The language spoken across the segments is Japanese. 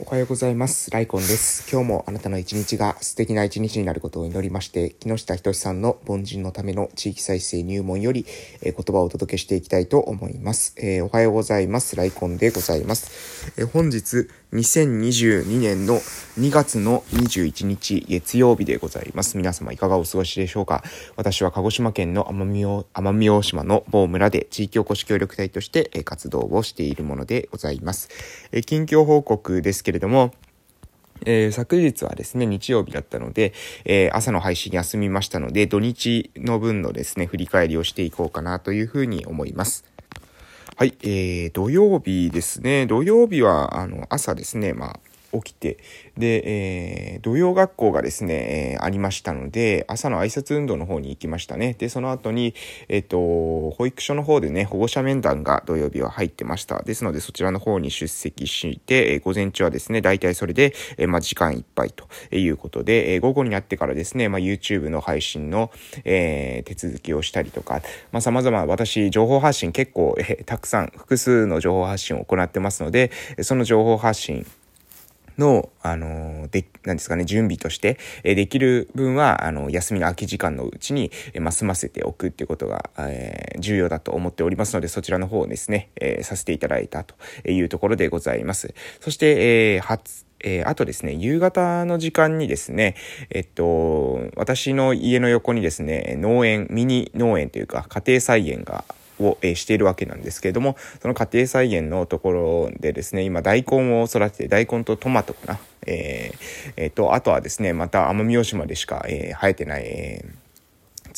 おはようございます。ライコンです。今日もあなたの一日が素敵な一日になることを祈りまして、木下仁さんの凡人のための地域再生入門より、えー、言葉をお届けしていきたいと思います、えー、おはようございます。ライコンでございます。えー、本日、2022年の2月の21日月曜日でございます。皆様いかがお過ごしでしょうか？私は鹿児島県の奄美奄美大島の某村で地域おこし協力隊として活動をしているものでございます。近況報告ですけれども、えー、昨日はですね、日曜日だったので、えー、朝の配信休みましたので、土日の分のですね、振り返りをしていこうかなというふうに思います。はい、えー、土曜日ですね。土曜日は、あの、朝ですね、まあ、起きて、で、えー、土曜学校がですね、えー、ありましたので、朝の挨拶運動の方に行きましたね。で、その後に、えっ、ー、と、保育所の方でね、保護者面談が土曜日は入ってました。ですので、そちらの方に出席して、えー、午前中はですね、大体それで、えー、まあ、時間いっぱいということで、えー、午後になってからですね、まあ、YouTube の配信の、えー、手続きをしたりとか、まあ、様々私、情報発信結構、えー、たくさん、複数の情報発信を行ってますので、その情報発信、の、あの、で、なんですかね、準備として、えできる分は、あの、休みの空き時間のうちに、えま、済ませておくっていうことが、えー、重要だと思っておりますので、そちらの方をですね、えー、させていただいたというところでございます。そして、えー、初、えー、あとですね、夕方の時間にですね、えっと、私の家の横にですね、農園、ミニ農園というか、家庭菜園がを、えしているわけなんですけれども、その家庭菜園のところでですね、今大根を育てて、大根とトマトかな。えー、えー、と、あとはですね、また奄美大島でしか、えー、生えてない、えー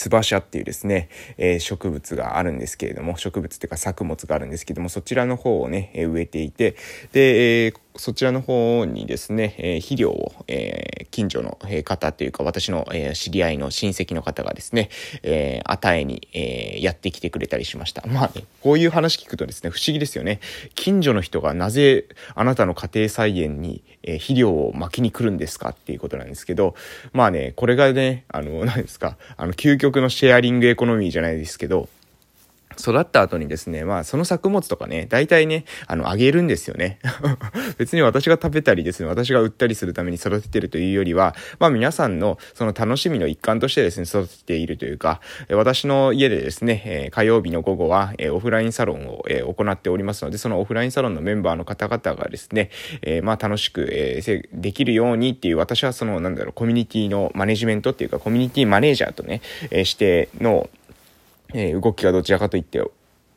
ツバシャっていうですね、えー、植物があるんですけれども、植物っていうか作物があるんですけども、そちらの方をね、え植えていて、で、えー、そちらの方にですね、えー、肥料を、えー、近所の方というか、私の、えー、知り合いの親戚の方がですね、え与えに、えやってきてくれたりしました。まあね、こういう話聞くとですね、不思議ですよね。近所の人がなぜあなたの家庭菜園に、え肥料を巻きに来るんですかっていうことなんですけど、まあね、これがね、あの、何ですか、あの、究極のシェアリングエコノミーじゃないですけど、育った後にですね、まあその作物とかね、大体ね、あの、あげるんですよね。別に私が食べたりですね、私が売ったりするために育ててるというよりは、まあ皆さんのその楽しみの一環としてですね、育てているというか、私の家でですね、え、火曜日の午後は、え、オフラインサロンを、え、行っておりますので、そのオフラインサロンのメンバーの方々がですね、えまあ楽しく、えできるようにっていう、私はその、なんだろう、コミュニティのマネジメントっていうか、コミュニティマネージャーとね、えしての、えー、動きがどちらかといって、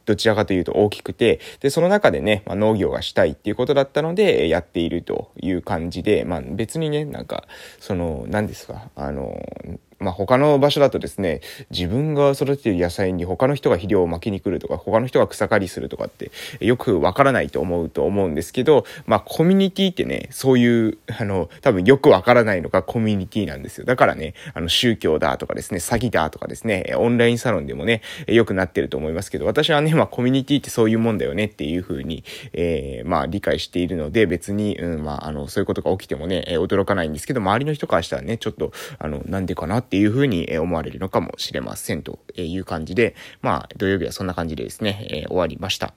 どちらかというと大きくて、で、その中でね、まあ、農業がしたいっていうことだったので、やっているという感じで、まあ、別にね、なんか、その、何ですか、あの、まあ、他の場所だとですね、自分が育てている野菜に他の人が肥料を巻きに来るとか、他の人が草刈りするとかって、よくわからないと思うと思うんですけど、まあ、コミュニティってね、そういう、あの、多分よくわからないのがコミュニティなんですよ。だからね、あの、宗教だとかですね、詐欺だとかですね、オンラインサロンでもね、良くなってると思いますけど、私はね、まあ、コミュニティってそういうもんだよねっていうふうに、えー、まあ、理解しているので、別に、うん、まあ、あの、そういうことが起きてもね、驚かないんですけど、周りの人からしたらね、ちょっと、あの、なんでかなってていうふうに思われるのかもしれませんという感じで、まあ、土曜日はそんな感じでですね、えー、終わりました。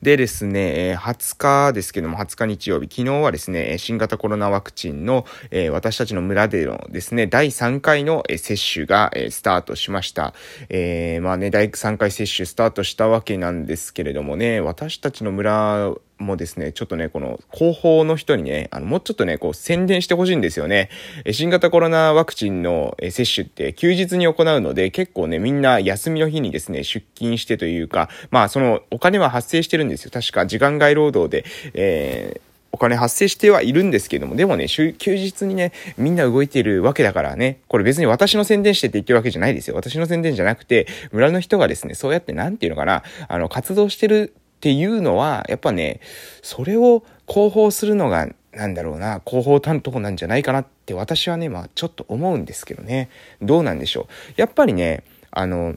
でですね、20日ですけども、20日日曜日、昨日はですね、新型コロナワクチンの、え、私たちの村でのですね、第3回の接種が、え、スタートしました。えー、まあね、第3回接種スタートしたわけなんですけれどもね、私たちの村もですね、ちょっとね、この広報の人にね、あの、もうちょっとね、こう宣伝してほしいんですよね。新型コロナワクチンの接種って休日に行うので、結構ね、みんな休みの日にですね、出勤してというか、まあ、そのお金は発生してるんですよ。確か時間外労働で、えー、お金発生してはいるんですけども、でもね、休日にね、みんな動いてるわけだからね、これ別に私の宣伝してって言ってるわけじゃないですよ。私の宣伝じゃなくて、村の人がですね、そうやってなんていうのかな、あの、活動してるっていうのは、やっぱね、それを広報するのが、なんだろうな、広報担当なんじゃないかなって私はね、まあちょっと思うんですけどね。どうなんでしょう。やっぱりね、あの、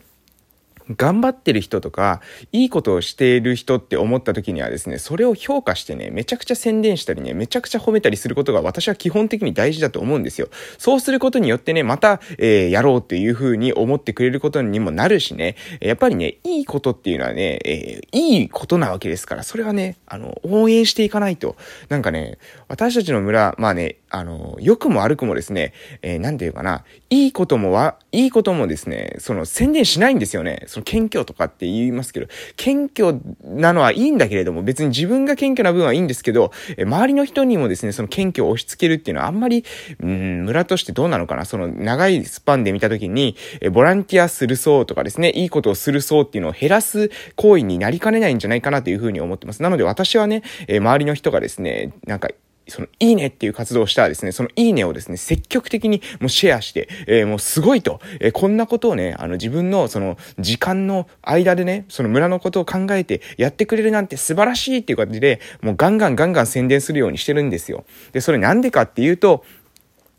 頑張ってる人とか、いいことをしている人って思った時にはですね、それを評価してね、めちゃくちゃ宣伝したりね、めちゃくちゃ褒めたりすることが私は基本的に大事だと思うんですよ。そうすることによってね、また、えー、やろうっていう風に思ってくれることにもなるしね、やっぱりね、いいことっていうのはね、えー、いいことなわけですから、それはね、あの、応援していかないと。なんかね、私たちの村、まあね、あの、良くも悪くもですね、えー、なんていうかな、いいこともは、いいこともですね、その宣伝しないんですよね。その謙虚とかって言いますけど、謙虚なのはいいんだけれども、別に自分が謙虚な分はいいんですけど、えー、周りの人にもですね、その謙虚を押し付けるっていうのはあんまり、うん、村としてどうなのかな。その長いスパンで見たときに、えー、ボランティアするそうとかですね、いいことをするそうっていうのを減らす行為になりかねないんじゃないかなというふうに思ってます。なので私はね、えー、周りの人がですね、なんか、その、いいねっていう活動をしたらですね、そのいいねをですね、積極的にもうシェアして、えー、もうすごいと、えー、こんなことをね、あの自分のその時間の間でね、その村のことを考えてやってくれるなんて素晴らしいっていう感じで、もうガンガンガンガン宣伝するようにしてるんですよ。で、それなんでかっていうと、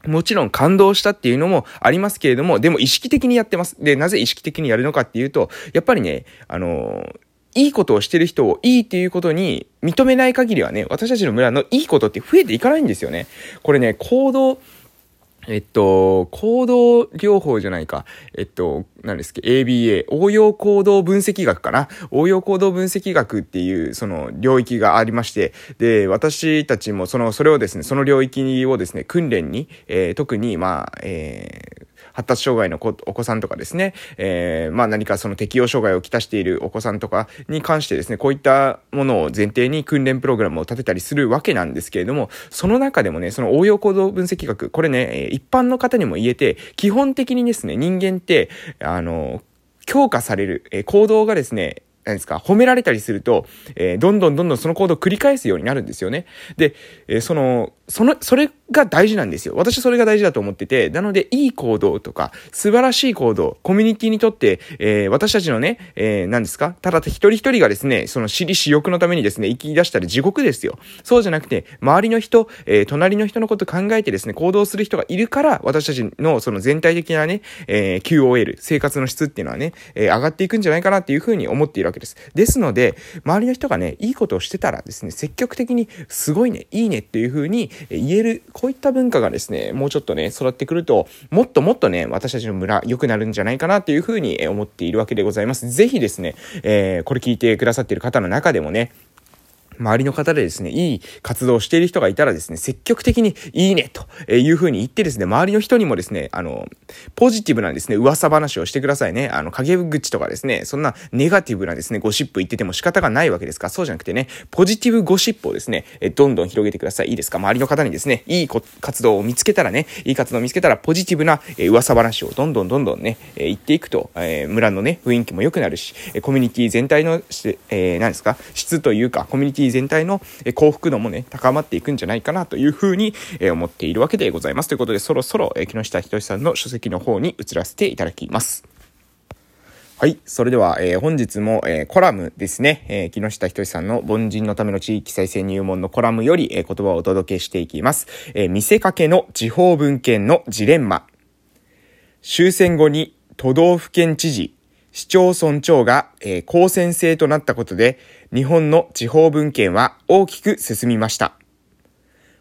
もちろん感動したっていうのもありますけれども、でも意識的にやってます。で、なぜ意識的にやるのかっていうと、やっぱりね、あのーいいことをしてる人をいいっていうことに認めない限りはね、私たちの村のいいことって増えていかないんですよね。これね、行動、えっと、行動療法じゃないか。えっと、何ですっけ ?ABA、応用行動分析学かな？応用行動分析学っていう、その領域がありまして、で、私たちもその、それをですね、その領域をですね、訓練に、えー、特に、まあ、えー、発達障害のお子さんとかですね、えー、まあ何かその適応障害をきたしているお子さんとかに関してですね、こういったものを前提に訓練プログラムを立てたりするわけなんですけれども、その中でもね、その応用行動分析学、これね、一般の方にも言えて、基本的にですね、人間って、あの、強化される、え行動がですね、何ですか、褒められたりすると、えー、どんどんどんどんその行動を繰り返すようになるんですよね。で、えー、その、その、それが大事なんですよ。私それが大事だと思ってて、なので、いい行動とか、素晴らしい行動、コミュニティにとって、えー、私たちのね、えー、何ですかただ一人一人がですね、その私利私欲のためにですね、生き出したら地獄ですよ。そうじゃなくて、周りの人、えー、隣の人のこと考えてですね、行動する人がいるから、私たちのその全体的なね、えー、QOL、生活の質っていうのはね、えー、上がっていくんじゃないかなっていうふうに思っているわけです。ですので、周りの人がね、いいことをしてたらですね、積極的に、すごいね、いいねっていうふうに言える、こういった文化がですね、もうちょっとね、育ってくると、もっともっとね、私たちの村、良くなるんじゃないかなっていうふうに思っているわけでございます。ぜひですね、えー、これ聞いてくださってる方の中でもね、周りの方でですね、いい活動をしている人がいたらですね、積極的にいいねというふうに言ってですね、周りの人にもですね、あの、ポジティブなですね、噂話をしてくださいね。あの、陰口とかですね、そんなネガティブなですね、ゴシップ言ってても仕方がないわけですから、そうじゃなくてね、ポジティブゴシップをですね、どんどん広げてください。いいですか？周りの方にですね、いい活動を見つけたらね、いい活動を見つけたら、ポジティブな噂話をどんどんどんどんね、言っていくと、え、村のね、雰囲気も良くなるし、コミュニティ全体の、えー、何ですか、質というか、コミュニティ全体の幸福度もね、高まっていくんじゃないかなというふうに、え思っているわけでございます。ということで、そろそろ、え木下仁さんの書籍の方に移らせていただきます。はい。それでは、えー、本日も、えー、コラムですね。えー、木下仁さんの凡人のための地域再生入門のコラムより、え言葉をお届けしていきます。え見せかけの地方文献のジレンマ。終戦後に都道府県知事、市町村長が、えー、公選制となったことで、日本の地方文献は大きく進みました。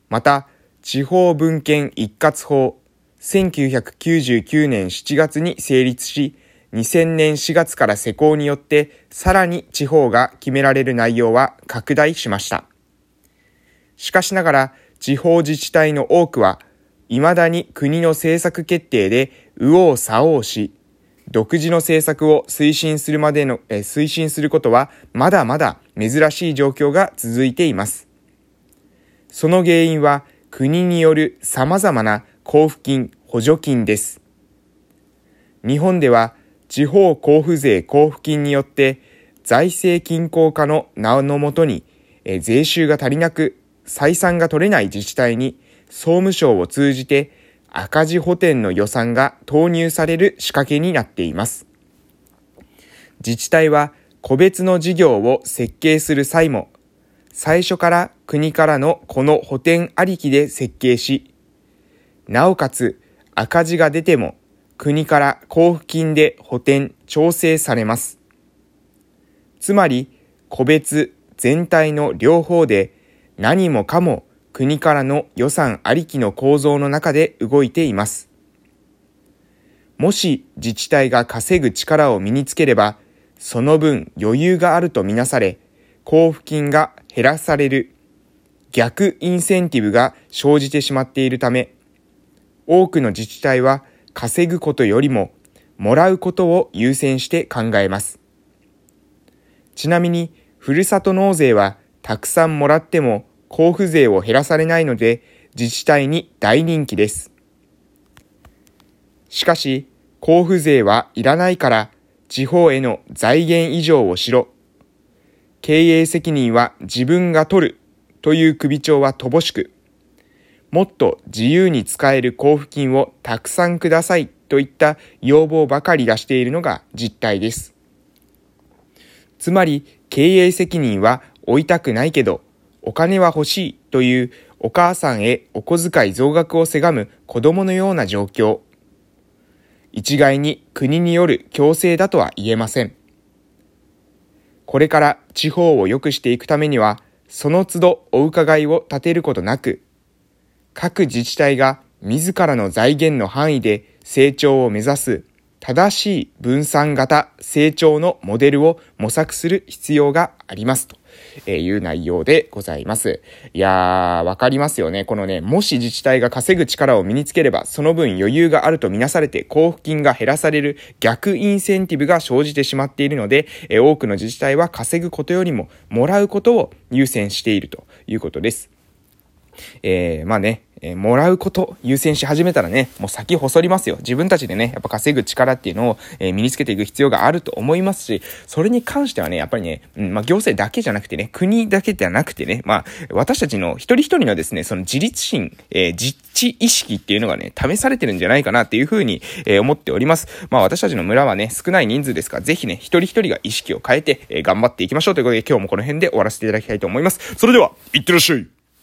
また、地方文献一括法、1999年7月に成立し、2000年4月から施行によって、さらに地方が決められる内容は拡大しました。しかしながら、地方自治体の多くは、未だに国の政策決定で右往左往し、独自の政策を推進するまでの、え推進することはまだまだ珍しい状況が続いています。その原因は国による様々な交付金、補助金です。日本では地方交付税交付金によって財政均衡化の名のもとに、え税収が足りなく採算が取れない自治体に総務省を通じて赤字補填の予算が投入される仕掛けになっています。自治体は個別の事業を設計する際も、最初から国からのこの補填ありきで設計し、なおかつ赤字が出ても国から交付金で補填、調整されます。つまり、個別、全体の両方で何もかも国からの予算ありきの構造の中で動いています。もし自治体が稼ぐ力を身につければ、その分余裕があるとみなされ、交付金が減らされる逆インセンティブが生じてしまっているため、多くの自治体は稼ぐことよりももらうことを優先して考えます。ちなみに、ふるさと納税はたくさんもらっても交付税を減らされないので自治体に大人気です。しかし、交付税はいらないから地方への財源以上をしろ。経営責任は自分が取るという首長は乏しく、もっと自由に使える交付金をたくさんくださいといった要望ばかり出しているのが実態です。つまり、経営責任は負いたくないけど、お金は欲しいというお母さんへお小遣い増額をせがむ子供のような状況。一概に国による強制だとは言えません。これから地方を良くしていくためには、その都度お伺いを立てることなく、各自治体が自らの財源の範囲で成長を目指す正しい分散型成長のモデルを模索する必要がありますとえいう内容でございます。いやー、わかりますよね。このね、もし自治体が稼ぐ力を身につければ、その分余裕があるとみなされて交付金が減らされる逆インセンティブが生じてしまっているので、多くの自治体は稼ぐことよりももらうことを優先しているということです。えー、まあね、えー、もらうこと優先し始めたらね、もう先細りますよ。自分たちでね、やっぱ稼ぐ力っていうのを、えー、身につけていく必要があると思いますし、それに関してはね、やっぱりね、うん、まあ行政だけじゃなくてね、国だけではなくてね、まあ私たちの一人一人のですね、その自立心、えー、実地意識っていうのがね、試されてるんじゃないかなっていうふうに、え、思っております。まあ私たちの村はね、少ない人数ですから、ぜひね、一人一人が意識を変えて、え、頑張っていきましょうということで、今日もこの辺で終わらせていただきたいと思います。それでは、いってらっしゃい